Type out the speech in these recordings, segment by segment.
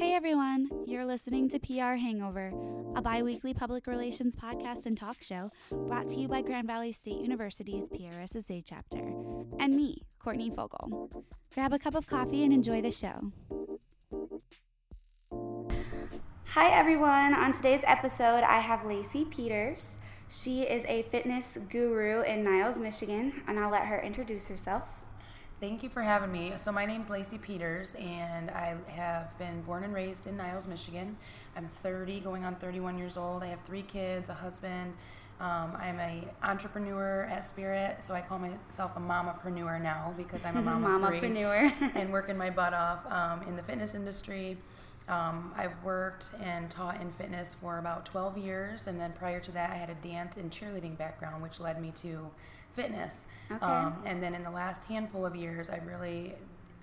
Hey everyone, you're listening to PR Hangover, a bi weekly public relations podcast and talk show brought to you by Grand Valley State University's PRSSA chapter, and me, Courtney Fogel. Grab a cup of coffee and enjoy the show. Hi everyone, on today's episode, I have Lacey Peters. She is a fitness guru in Niles, Michigan, and I'll let her introduce herself. Thank you for having me. So my name's Lacey Peters, and I have been born and raised in Niles, Michigan. I'm 30, going on 31 years old. I have three kids, a husband. Um, I'm a entrepreneur at Spirit, so I call myself a mamapreneur now because I'm a mama of three and working my butt off um, in the fitness industry. Um, I've worked and taught in fitness for about 12 years, and then prior to that, I had a dance and cheerleading background, which led me to fitness. Okay. Um, and then in the last handful of years, I've really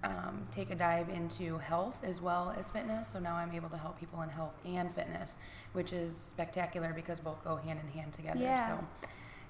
um, take a dive into health as well as fitness. So now I'm able to help people in health and fitness, which is spectacular because both go hand in hand together. Yeah. So,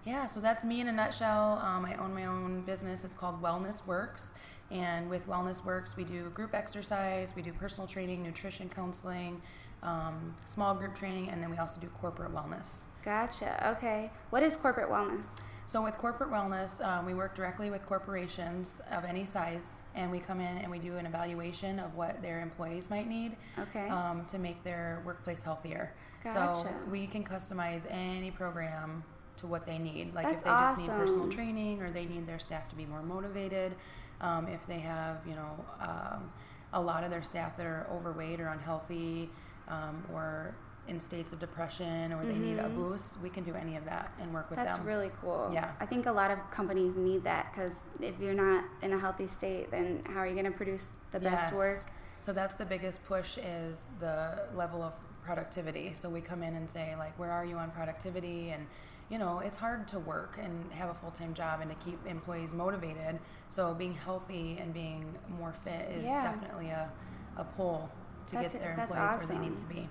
yeah, so that's me in a nutshell. Um, I own my own business. It's called Wellness Works. And with Wellness Works, we do group exercise, we do personal training, nutrition counseling, um, small group training, and then we also do corporate wellness. Gotcha. Okay. What is corporate wellness? So with corporate wellness, um, we work directly with corporations of any size, and we come in and we do an evaluation of what their employees might need okay. um, to make their workplace healthier. Gotcha. So we can customize any program to what they need. Like That's if they awesome. just need personal training or they need their staff to be more motivated, um, if they have, you know, um, a lot of their staff that are overweight or unhealthy um, or in states of depression or they mm-hmm. need a mm-hmm. boost, we can do any of that and work with That's them. That's really cool. Yeah. I think a lot of companies need that because if you're not in a healthy state, then how are you going to produce the best yes. work? So that's the biggest push is the level of productivity. So we come in and say like, where are you on productivity? And you know, it's hard to work and have a full time job and to keep employees motivated. So being healthy and being more fit is yeah. definitely a, a pull to that's get their employees awesome. where they need to be.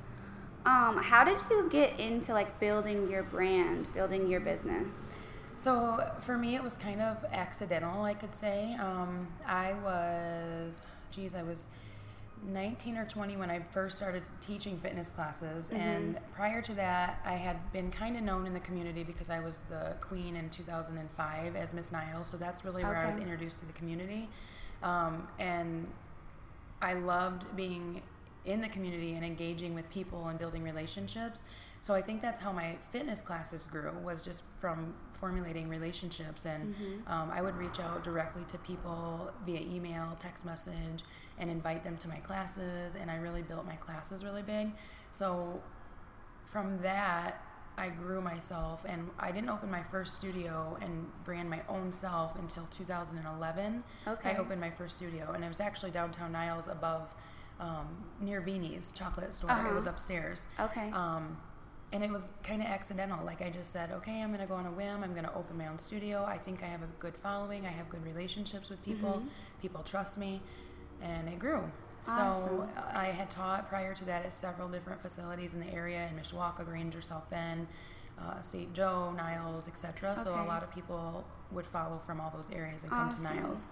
Um, how did you get into like building your brand, building your business? So for me, it was kind of accidental, I could say. Um, I was, geez, I was 19 or 20 when I first started teaching fitness classes. Mm-hmm. And prior to that, I had been kind of known in the community because I was the queen in 2005 as Miss Niles. So that's really where okay. I was introduced to the community. Um, and I loved being in the community and engaging with people and building relationships. So I think that's how my fitness classes grew was just from formulating relationships and mm-hmm. um, I would reach out directly to people via email, text message, and invite them to my classes. And I really built my classes really big. So from that, I grew myself, and I didn't open my first studio and brand my own self until 2011. Okay. I opened my first studio, and it was actually downtown Niles above um, near Vini's chocolate store. Uh-huh. It was upstairs. Okay. Um, and it was kind of accidental. Like I just said, okay, I'm going to go on a whim. I'm going to open my own studio. I think I have a good following. I have good relationships with people. Mm-hmm. People trust me, and it grew. Awesome. So I had taught prior to that at several different facilities in the area in Mishawaka, Granger, South Bend, uh, St. Joe, Niles, etc. Okay. So a lot of people would follow from all those areas and come awesome. to Niles.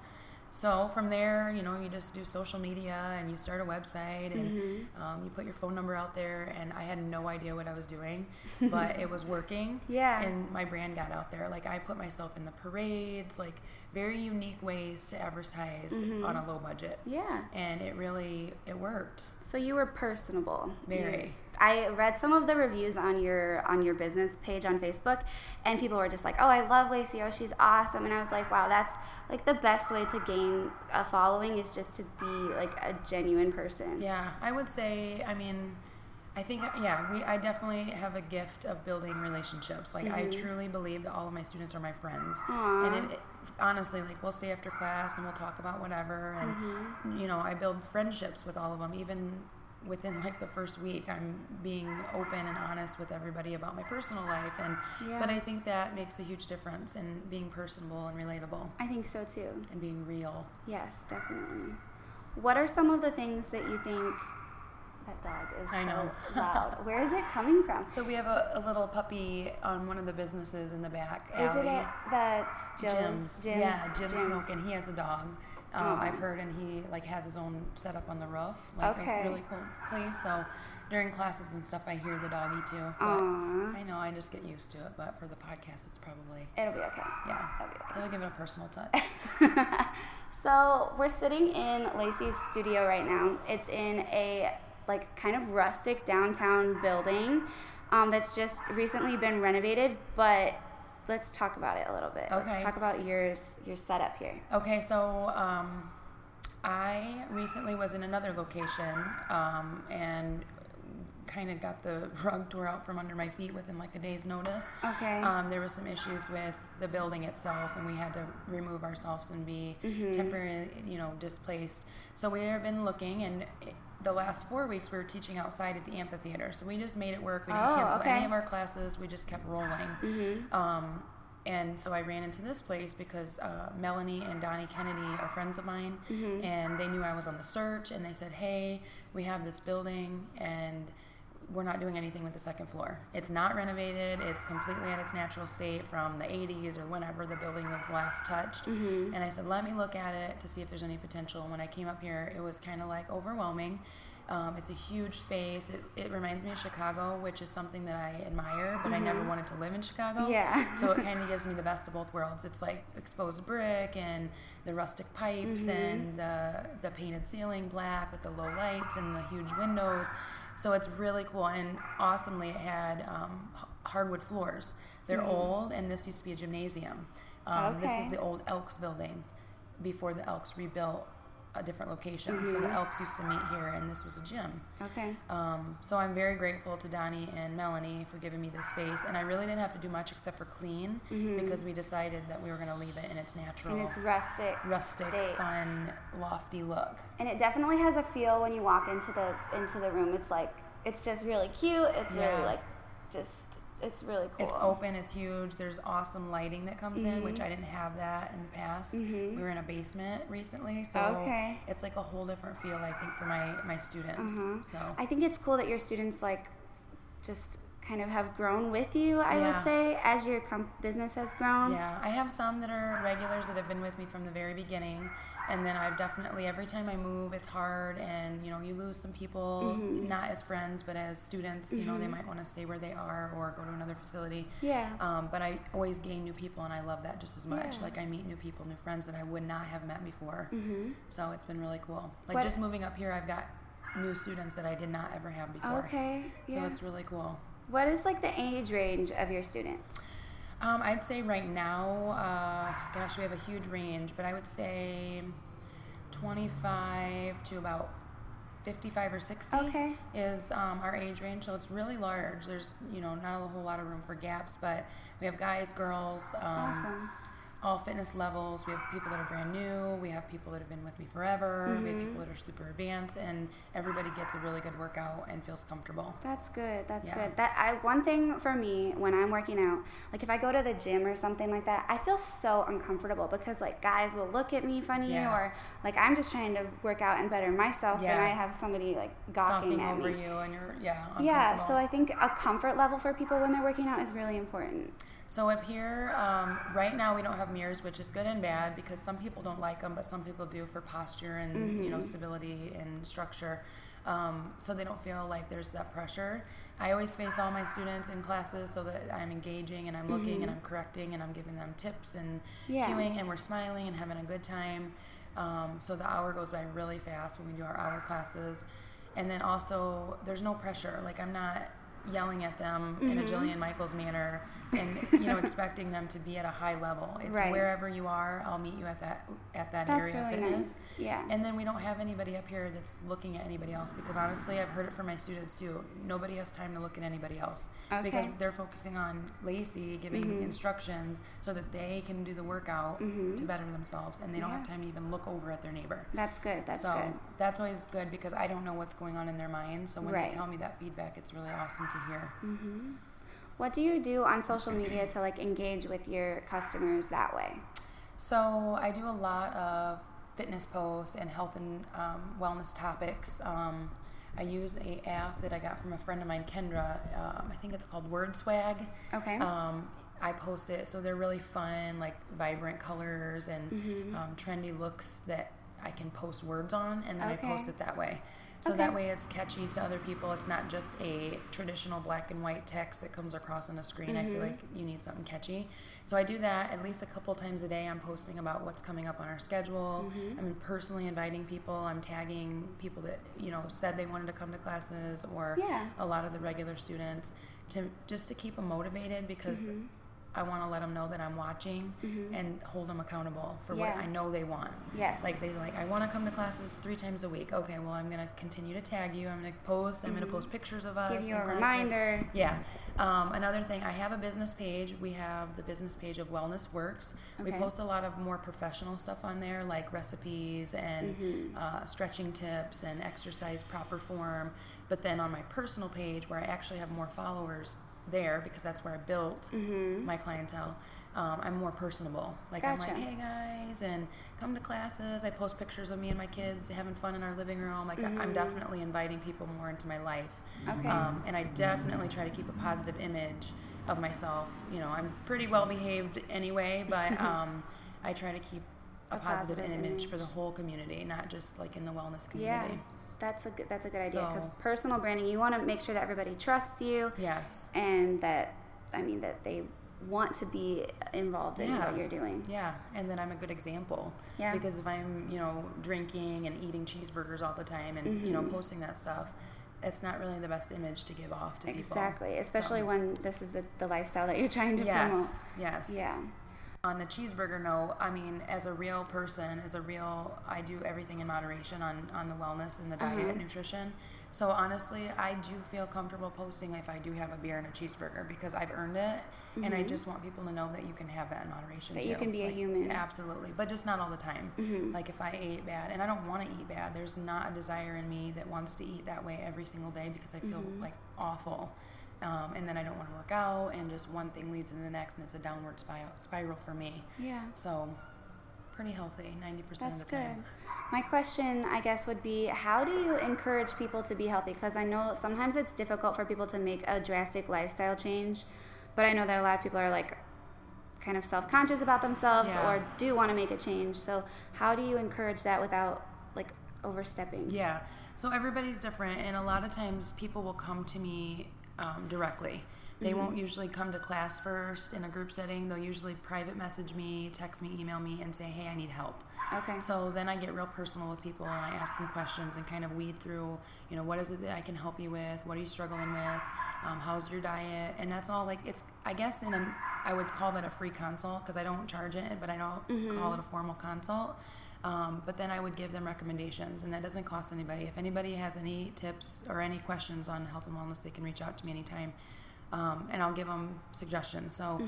So from there, you know, you just do social media and you start a website and mm-hmm. um, you put your phone number out there. And I had no idea what I was doing, but it was working. Yeah. And my brand got out there. Like I put myself in the parades, like very unique ways to advertise mm-hmm. on a low budget. Yeah. And it really it worked. So you were personable. Very. I read some of the reviews on your on your business page on Facebook, and people were just like, "Oh, I love Lacey. Oh, she's awesome." And I was like, "Wow, that's like the best way to gain a following is just to be like a genuine person." Yeah, I would say. I mean, I think yeah, we I definitely have a gift of building relationships. Like mm-hmm. I truly believe that all of my students are my friends, Aww. and it, it, honestly, like we'll stay after class and we'll talk about whatever, and mm-hmm. you know, I build friendships with all of them, even within like the first week i'm being open and honest with everybody about my personal life and yeah. but i think that makes a huge difference in being personable and relatable i think so too and being real yes definitely what are some of the things that you think that dog is I know. so loud. Where is it coming from? So we have a, a, little puppy on one of the businesses in the back. Is alley. it at that Jim's? Jim's? Yeah, Jim's, smoking. He has a dog. Um, I've heard, and he like has his own setup on the roof, like Okay. a really cool place. So during classes and stuff, I hear the doggy too. But Aw. I know I just get used to it. But for the podcast, it's probably It'll be okay. yeah, It'll be okay. it'll give it a personal touch. So we're sitting in Lacey's studio right now. It's in a like kind of rustic downtown building um, that's just recently been renovated. But let's talk about it a little bit. Okay. Let's talk about yours, your setup here. Okay, so um, I recently was in another location um, and kind of got the rug tore out from under my feet within like a day's notice. Okay. Um, there was some issues with the building itself, and we had to remove ourselves and be temporarily, you know, displaced. So we have been looking, and the last four weeks we were teaching outside at the amphitheater. So we just made it work. We didn't Oh, cancel okay. Mm-hmm. any of our classes. We just kept rolling. Um, and so I ran into this place because uh, Melanie and Donnie Kennedy are friends of mine, Mm-hmm. and they knew I was on the search, and they said, "Hey, we have this building, and we're not doing anything with the second floor. It's not renovated. It's completely at its natural state from the 80s or whenever the building was last touched." Mm-hmm. And I said, "Let me look at it to see if there's any potential." And when I came up here, it was kind of like overwhelming. Um, it's a huge space. It, it reminds me of Chicago, which is something that I admire, but I never wanted to live in Chicago. Mm-hmm. Yeah. so it kind of gives me the best of both worlds. It's like exposed brick and the rustic pipes Mm-hmm. and the, the painted ceiling black with the low lights and the huge windows. So it's really cool. And awesomely, it had um, hardwood floors. They're old, and this used to be a gymnasium. Um, This Mm-hmm. Is the old Elks building before the Elks rebuilt a different location. So Mm-hmm. the Elks used to meet here, and this was a gym. Okay. Um, so I'm very grateful to Donnie and Melanie for giving me this space, and I really didn't have to do much except for clean because we decided that we were going to leave it in its natural, Mm-hmm. And it's rustic. rustic, state. fun, lofty look. And it definitely has a feel when you walk into the into the room. It's like it's just really cute. It's Yeah. really like just it's really cool. It's open, it's huge. There's awesome lighting that comes in, which mm-hmm. I didn't have that in the past. Mm-hmm. We were in a basement recently, so Okay. it's like a whole different feel, I think, for my my students. Uh-huh. So I think it's cool that your students like just kind of have grown with you. I Yeah. would say as your com- business has grown. Yeah, I have some that are regulars that have been with me from the very beginning, and then I've definitely every time I move, it's hard, and you know you lose some people, Mm-hmm. not as friends, but as students. You know they might want to stay where they are or go to another facility. Yeah. Um, but I always gain new people, and I love that just as much. Yeah. Like I meet new people, new friends that I would not have met before. Mm-hmm. So it's been really cool. Like What- just moving up here, I've got new students that I did not ever have before. Okay. Yeah. So it's really cool. what is like the age range of your students? Um, I'd say right now, uh, gosh, we have a huge range, but I would say 25 to about 55 or 60 Okay. is um, our age range. So it's really large. There's, you know, not a whole lot of room for gaps, but we have guys, girls, um, Awesome. all fitness levels. We have people that are brand new. We have people that have been with me forever. Mm-hmm. have people that are super advanced, and everybody gets a really good workout and feels comfortable. That's good. That's Yeah. good. That I one thing for me when I'm working out, like if I go to the gym or something like that, I feel so uncomfortable because like guys will look at me funny Yeah. or like I'm just trying to work out and better myself and I have somebody like gawking at over me. you, and you're yeah. Yeah, so I think a comfort level for people when they're working out is really important. So up here, um, right now we don't have mirrors, which is good and bad because some people don't like them, but some people do for posture and you know stability and structure. Um, so they don't feel like there's that pressure. I always face all my students in classes so that I'm engaging and I'm looking and I'm correcting and I'm giving them tips and Yeah. cueing and we're smiling and having a good time. Um, so the hour goes by really fast when we do our hour classes. And then also, there's no pressure. Like I'm not yelling at them in a Mm-hmm. Jillian Michaels manner and you know expecting them to be at a high level. It's Right. wherever you are, I'll meet you at that at that That's area of fitness. nice. Yeah. And then we don't have anybody up here that's looking at anybody else because honestly, I've heard it from my students too. Nobody has time to look at anybody else because Okay. Mm-hmm. they're focusing on Lacey giving instructions so that they can do the workout to better themselves, and they don't have time to even look over at their neighbor. That's good. That's so good. that's always good because I don't know what's going on in their mind. So when Right. they tell me that feedback, it's really awesome to hear. What do you do on social media to like engage with your customers that way? So I do a lot of fitness posts and health and um, wellness topics. Um, I use a app that I got from a friend of mine, Kendra. Um, I think it's called Word Swag. Okay. Um, I post it, so they're really fun, like vibrant colors and um, trendy looks that I can post words on, and then Okay. I post it that way. So Okay. that way it's catchy to other people. It's not just a traditional black and white text that comes across on a screen. I feel like you need something catchy. So I do that at least a couple times a day. I'm posting about what's coming up on our schedule. I'm personally inviting people. I'm tagging people that, you know, said they wanted to come to classes or Yeah. a lot of the regular students to just to keep them motivated because Mm-hmm. I want to let them know that I'm watching and hold them accountable for Yeah. what I know they want. Yes. Like they like, I want to come to classes three times a week. Okay, well I'm gonna continue to tag you. I'm gonna post. I'm gonna post pictures of us. Mm-hmm. Give you a classes. reminder. Yeah. Um, another thing, I have a business page. We have the business page of Wellness Works. Okay. We post a lot of more professional stuff on there, like recipes and Mm-hmm. uh, stretching tips and exercise proper form. But then on my personal page, where I actually have more followers there because that's where I built my clientele. Um, I'm more personable. Like I'm Mm-hmm. Like, hey guys, and come to classes. I post pictures of me and my kids having fun in our living room. Like I'm definitely inviting people more into my life. Mm-hmm. Okay. Um, and I definitely try to keep a positive image of myself. You know, I'm pretty well behaved anyway, but um, I try to keep a, A positive, positive image, for the whole community, not just like in the wellness community. Yeah. That's a good, that's a good idea because So- personal branding, you want to make sure that everybody trusts you Yes. and that, I mean, that they want to be involved in Yeah. what you're doing. Yeah, and then I'm a good example. Yeah. Because if I'm, you know, drinking and eating cheeseburgers all the time and, you know, Mm-hmm. posting that stuff, it's not really the best image to give off to people. Exactly, especially So- when this is a, the lifestyle that you're trying to promote. Yes, yes. Yeah. On the cheeseburger note, I mean, as a real person, as a real, I do everything in moderation on, on the wellness and the diet Uh-huh. and nutrition. So honestly, I do feel comfortable posting if I do have a beer and a cheeseburger because I've earned it, and I just want people to know that you can have that in moderation Mm-hmm. That too. you can be a human. Absolutely, but just not all the time. Mm-hmm. Like if I ate bad, and I don't want to eat bad. There's not a desire in me that wants to eat that way every single day because I feel Mm-hmm. like awful. Um, and then I don't want to work out, and just one thing leads into the next, and it's a downward spiral, spiral for me. Yeah. So, pretty healthy, 90% That's of the good. time. My question, I guess, would be how do you encourage people to be healthy? Because I know sometimes it's difficult for people to make a drastic lifestyle change, but I know that a lot of people are like kind of self conscious about themselves Yeah. or do want to make a change. So, how do you encourage that without like overstepping? Yeah. So everybody's different, and a lot of times people will come to me um, directly. They Mm-hmm. won't usually come to class first in a group setting. They'll usually private message me, text me, email me, and say, "Hey, I need help." Okay. So then I get real personal with people, and I ask them questions and kind of weed through, you know, what is it that I can help you with? What are you struggling with? Um, how's your diet? And that's all. Like it's, I guess, in an, I would call that a free consult because I don't charge it, but I don't call it a formal consult. Um, but then I would give them recommendations, and that doesn't cost anybody. If anybody has any tips or any questions on health and wellness, they can reach out to me anytime, um, and I'll give them suggestions. So,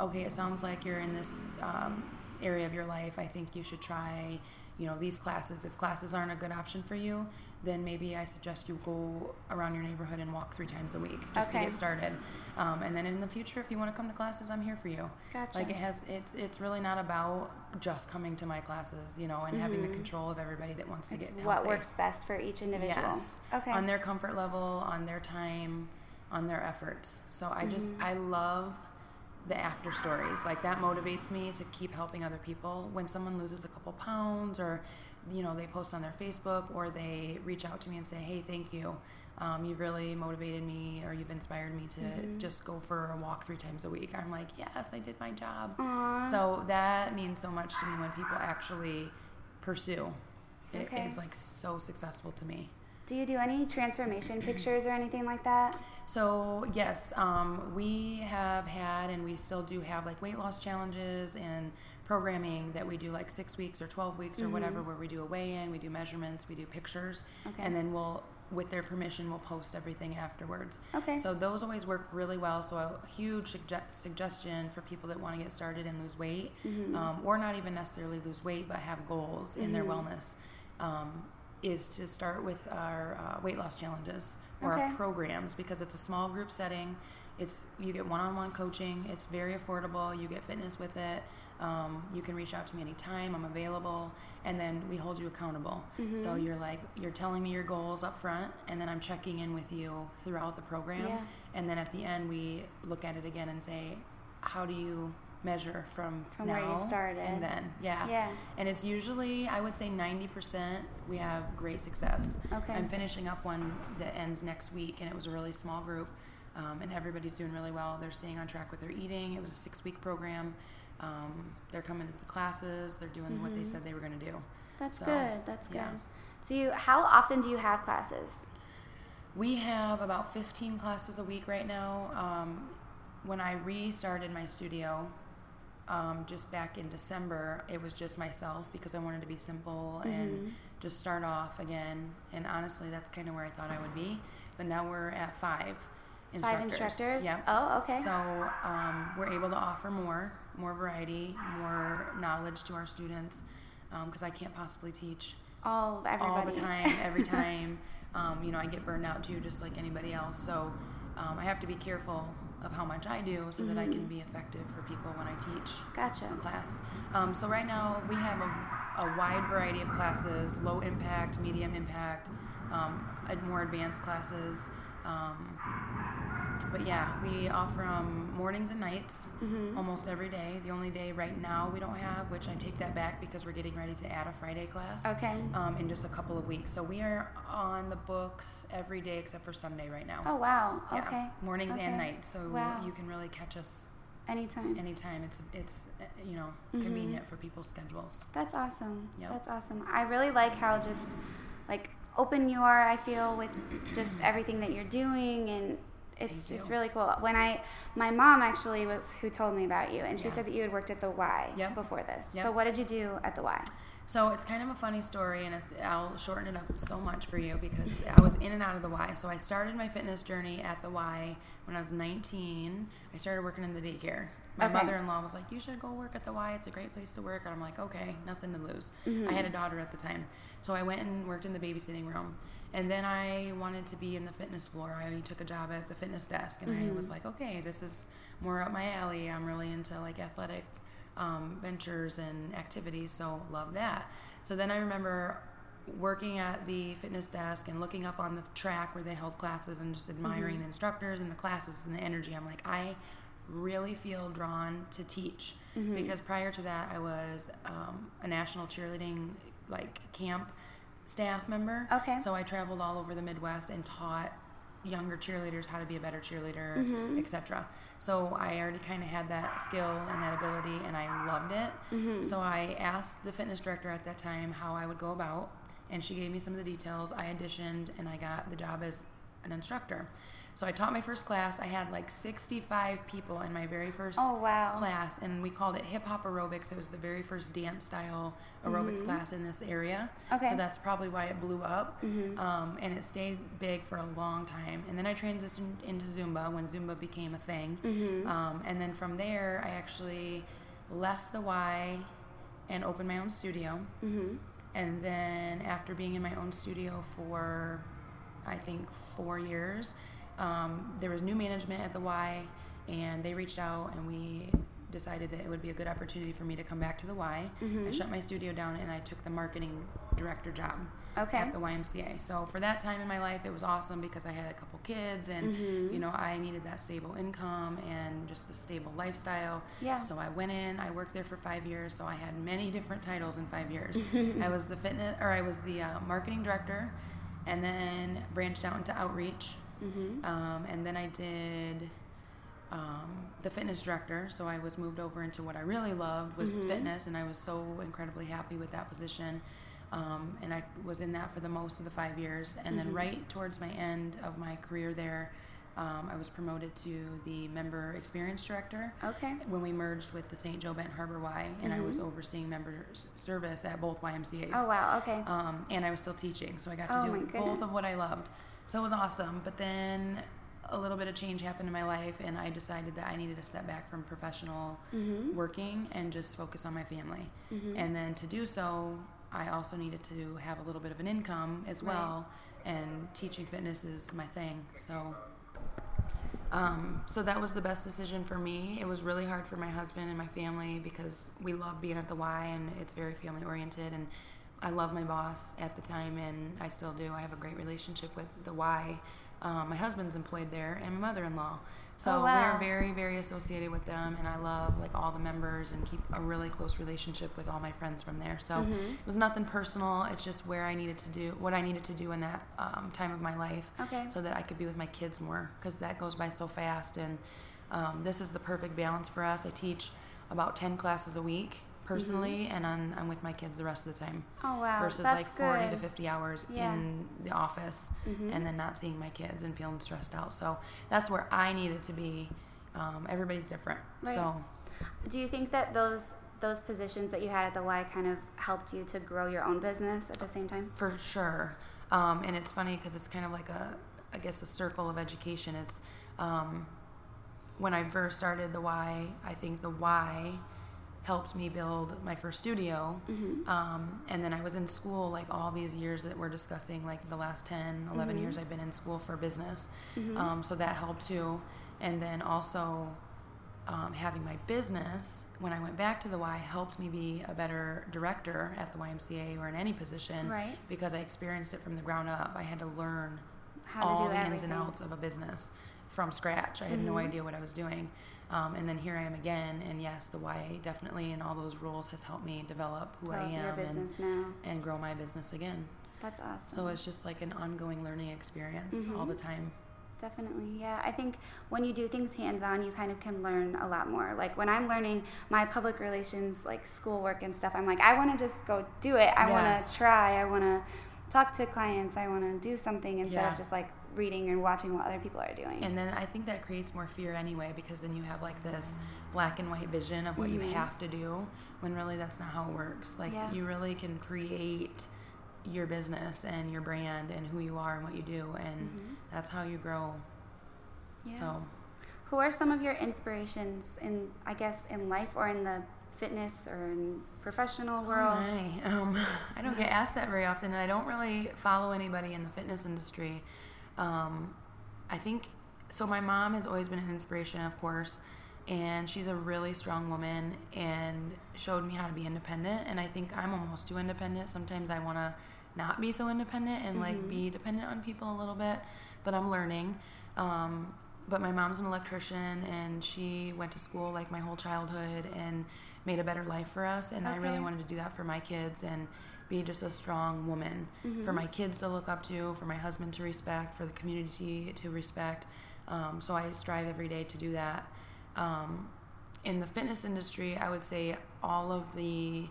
okay, it sounds like you're in this um, area of your life. I think you should try, you know, these classes. If classes aren't a good option for you, then maybe I suggest you go around your neighborhood and walk three times a week just Okay. to get started. Um, and then in the future, if you want to come to classes, I'm here for you. Gotcha. Like it has, it's it's really not about just coming to my classes, you know, and having the control of everybody that wants to It's get what healthy. works best for each individual. Yes. Okay. On their comfort level, on their time, on their efforts. So I just Mm-hmm. I love the after stories. Like that motivates me to keep helping other people. When someone loses a couple pounds or you know, they post on their Facebook or they reach out to me and say, "Hey, thank you. Um, you've really motivated me, or you've inspired me to Mm-hmm. just go for a walk three times a week." I'm like, "Yes, I did my job." Aw. So that means so much to me when people actually pursue. It is Okay. like so successful to me. do you do any transformation pictures or anything like that? So yes, um, we have had and we still do have like weight loss challenges and programming that we do like six weeks or twelve weeks or whatever, where we do a weigh-in, we do measurements, we do pictures, Okay. and then we'll, with their permission, we'll post everything afterwards. Okay. So those always work really well. So a huge sugge- suggestion for people that want to get started and lose weight, Mm-hmm. um, or not even necessarily lose weight, but have goals in their wellness. Um, is to start with our uh, weight loss challenges or Okay. our programs because it's a small group setting. It's you get one-on-one coaching. It's very affordable. You get fitness with it. Um, you can reach out to me anytime. I'm available, and then we hold you accountable. Mm-hmm. So you're like you're telling me your goals up front, and then I'm checking in with you throughout the program. Yeah. And then at the end, we look at it again and say, how do you measure from From now where you started. and then. Yeah. Yeah. And it's usually I would say 90% we have great success. Okay. I'm finishing up one that ends next week, and it was a really small group, um, and everybody's doing really well. They're staying on track with their eating. It was a six week program. Um, they're coming to the classes. They're doing what they Mhm. said they were going to do. That's So, good. That's good. yeah. So you, how often do you have classes? We have about 15 classes a week right now. Um, when I restarted my studio, um, just back in December, it was just myself because I wanted to be simple Mhm. and just start off again. And honestly, that's kind of where I thought I would be. But now we're at five instructors. Five instructors. Yeah. Oh, okay. So um, we're able to offer more, more variety, more knowledge to our students because I can't possibly teach all everybody. all the time, every time. um, you know, I get burned out too, just like anybody else. So um, I have to be careful of how much I do so that I can Mhm. be effective for people when I teach Gotcha. a class. Um, so right now we have a, a wide variety of classes: low impact, medium impact, um, more advanced classes. Um, but yeah, we offer them mornings and nights Mhm. almost every day. The only day right now we don't have, which I take that back because we're getting ready to add a Friday class Okay. um, in just a couple of weeks. So we are on the books every day except for Sunday right now. Oh wow. Yeah, Okay. Mornings Okay. and nights. So Wow. you can really catch us Anytime. anytime. It's it's you know Mhm. convenient for people's schedules. That's awesome. Yep. That's awesome. I really like how just like open you are. I feel with just everything that you're doing, and it's just really cool. When I, my mom actually was who told me about you, and she Yeah. said that you had worked at the Y Yep. before this. Yep. So what did you do at the Y? So it's kind of a funny story, and it's, I'll shorten it up so much for you because I was in and out of the Y. So I started my fitness journey at the Y when I was 19. I started working in the daycare. My Okay. mother-in-law was like, "You should go work at the Y. It's a great place to work." And I'm like, "Okay, nothing to lose." Mhm. I had a daughter at the time, so I went and worked in the babysitting room. And then I wanted to be in the fitness floor. I took a job at the fitness desk, and I Mhm. was like, "Okay, this is more up my alley. I'm really into like athletic um, ventures and activities, so love that." So then I remember working at the fitness desk and looking up on the track where they held classes and just admiring Mhm. the instructors and the classes and the energy. I'm like, I really feel drawn to teach Mhm. because prior to that, I was um, a national cheerleading like camp staff member. Okay. So I traveled all over the Midwest and taught younger cheerleaders how to be a better cheerleader, Mhm. etc. So I already kind of had that skill and that ability, and I loved it. Mhm. So I asked the fitness director at that time how I would go about, and she gave me some of the details. I auditioned, and I got the job as an instructor. So I taught my first class. I had like 65 people in my very first Oh wow. class, and we called it hip hop aerobics. It was the very first dance style aerobics Mhm. class in this area. Okay. So that's probably why it blew up. Mhm. Um, and it stayed big for a long time. And then I transitioned into Zumba when Zumba became a thing. Mhm. Um, and then from there, I actually left the Y and opened my own studio. Mhm. And then after being in my own studio for, I think, four years, um, there was new management at the Y, and they reached out, and we decided that it would be a good opportunity for me to come back to the Y. I Mhm. shut my studio down, and I took the marketing director job Okay. at the YMCA. So for that time in my life, it was awesome because I had a couple kids, and Mhm. you know I needed that stable income and just the stable lifestyle. Yeah. So I went in. I worked there for five years. So I had many different titles in five years. I was the fitness, or I was the uh, marketing director, and then branched out into outreach, Mhm. um, and then I did um, the fitness director. So I was moved over into what I really loved was Mhm. fitness, and I was so incredibly happy with that position. Um, and I was in that for the most of the five years, and then Mhm. right towards my end of my career there. Um, I was promoted to the member experience director, Okay. when we merged with the St. Joe Benton Harbor Y, and I was Mhm. overseeing member s- service at both YMCA's. Oh wow. Okay. Um, and I was still teaching, so I got to Oh, do both of what I loved. So it was awesome. But then a little bit of change happened in my life, and I decided that I needed to step back from professional Mhm. working and just focus on my family. Mhm. And then to do so, I also needed to have a little bit of an income as Right. well. And teaching fitness is my thing. So, um, so that was the best decision for me. It was really hard for my husband and my family because we love being at the Y and it's very family oriented. And I love my boss at the time, and I still do. I have a great relationship with the Y. Um, my husband's employed there, and my mother-in-law. So Oh, wow. we're very, very associated with them, and I love like all the members and keep a really close relationship with all my friends from there. So Mm-hmm. it was nothing personal. It's just where I needed to do what I needed to do in that um, time of my life, Okay. so that I could be with my kids more, because that goes by so fast. And um, this is the perfect balance for us. I teach about ten classes a week personally, and I'm, I'm with my kids the rest of the time Oh wow. versus Mm-hmm. That's like 40 to 50 hours Yeah. in the office Mhm. and then not seeing my kids and feeling stressed out. So that's where I needed to be. Um, everybody's different. Right. So Do you think that those those positions that you had at the Y kind of helped you to grow your own business at the same time? for sure. Um, and it's funny because it's kind of like a, I guess, a circle of education. It's um, when I first started the Y, I think the Y helped me build my first studio. Mm-hmm. Um, and then I was in school like all these years that we're discussing, like the last 10, 11 Mhm. years I've been in school for business. Mhm. Um, so that helped too. And then also um, having my business when I went back to the Y helped me be a better director at the YMCA or in any position Right. because I experienced it from the ground up. I had to learn How all do the everything. ins and outs of a business from scratch. I had no Mhm. idea what I was doing. Um, and then here I am again, and yes, the Y definitely and all those roles has helped me develop who I Develop your am and, and grow my business again. That's awesome. So it's just like an ongoing learning experience all Mhm. the time. Definitely, yeah. I think when you do things hands on, you kind of can learn a lot more. Like when I'm learning my public relations, like schoolwork and stuff, I'm like, I want to just go do it. I want to try. I want to talk to clients. I want to do something instead Yeah. of just like reading and watching what other people are doing. And then I think that creates more fear anyway because then you have like this black and white vision of what Mhm. you have to do when really that's not how it works. Like Yeah. you really can create your business and your brand and who you are and what you do and Mhm. that's how you grow. yeah. So Who are some of your inspirations in, I guess, in life or in the fitness or in professional world? Oh. Um, I don't get asked that very often, and I don't really follow anybody in the fitness industry. Um, I think so. My mom has always been an inspiration, of course, and she's a really strong woman and showed me how to be independent. And I think I'm almost too independent. Sometimes I want to not be so independent and like Mhm. be dependent on people a little bit, but I'm learning. Um, but my mom's an electrician and she went to school like my whole childhood and made a better life for us and I really wanted to do that for my kids and be just a strong woman for Mhm. my kids to look up to, for my husband to respect, for the community to respect. Um, so I strive every day to do that. Um, in the fitness industry, I would say all of the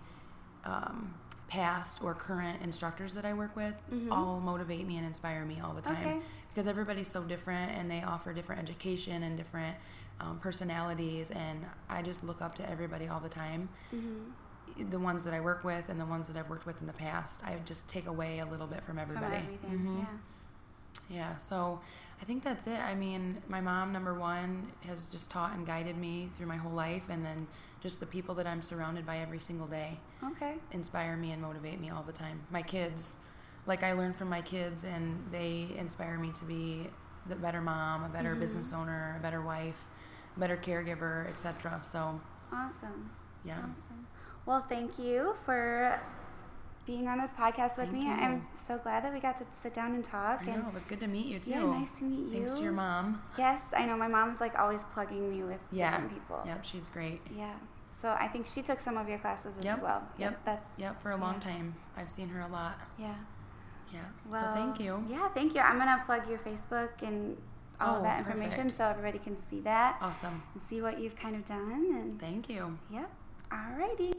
um, past or current instructors that I work with Mhm. all motivate me and inspire me all the time Okay. because everybody's so different and they offer different education and different um, personalities and I just look up to everybody all the time Mhm. The ones that I work with and the ones that I've worked with in the past I just take away a little bit from everybody From everything, Mhm. yeah. yeah so I think that's it I mean my mom number one has just taught and guided me through my whole life and then just the people that I'm surrounded by every single day Okay. inspire me and motivate me all the time. My kids, like I learn from my kids, and they inspire me to be the better mom, a better Mhm. business owner, a better wife, a better caregiver, etc. So, Awesome. yeah. Awesome. Well, thank you for being on this podcast with Thank me. you. I'm so glad that we got to sit down and talk. I and know it was good to meet you too. yeah, nice to meet you. Thanks to your mom. Yes, I know my mom's like always plugging me with Yeah. different people. Yep, she's great. Yeah. So I think she took some of your classes as Yep, well. yep, That's Yep, for a long Yeah. time. I've seen her a lot. yeah. Yeah. Well, so thank you. Yeah, thank you. I'm gonna plug your Facebook and all Oh, of that information perfect. so everybody can see that Awesome. and see what you've kind of done. And Thank you. yep. Alrighty.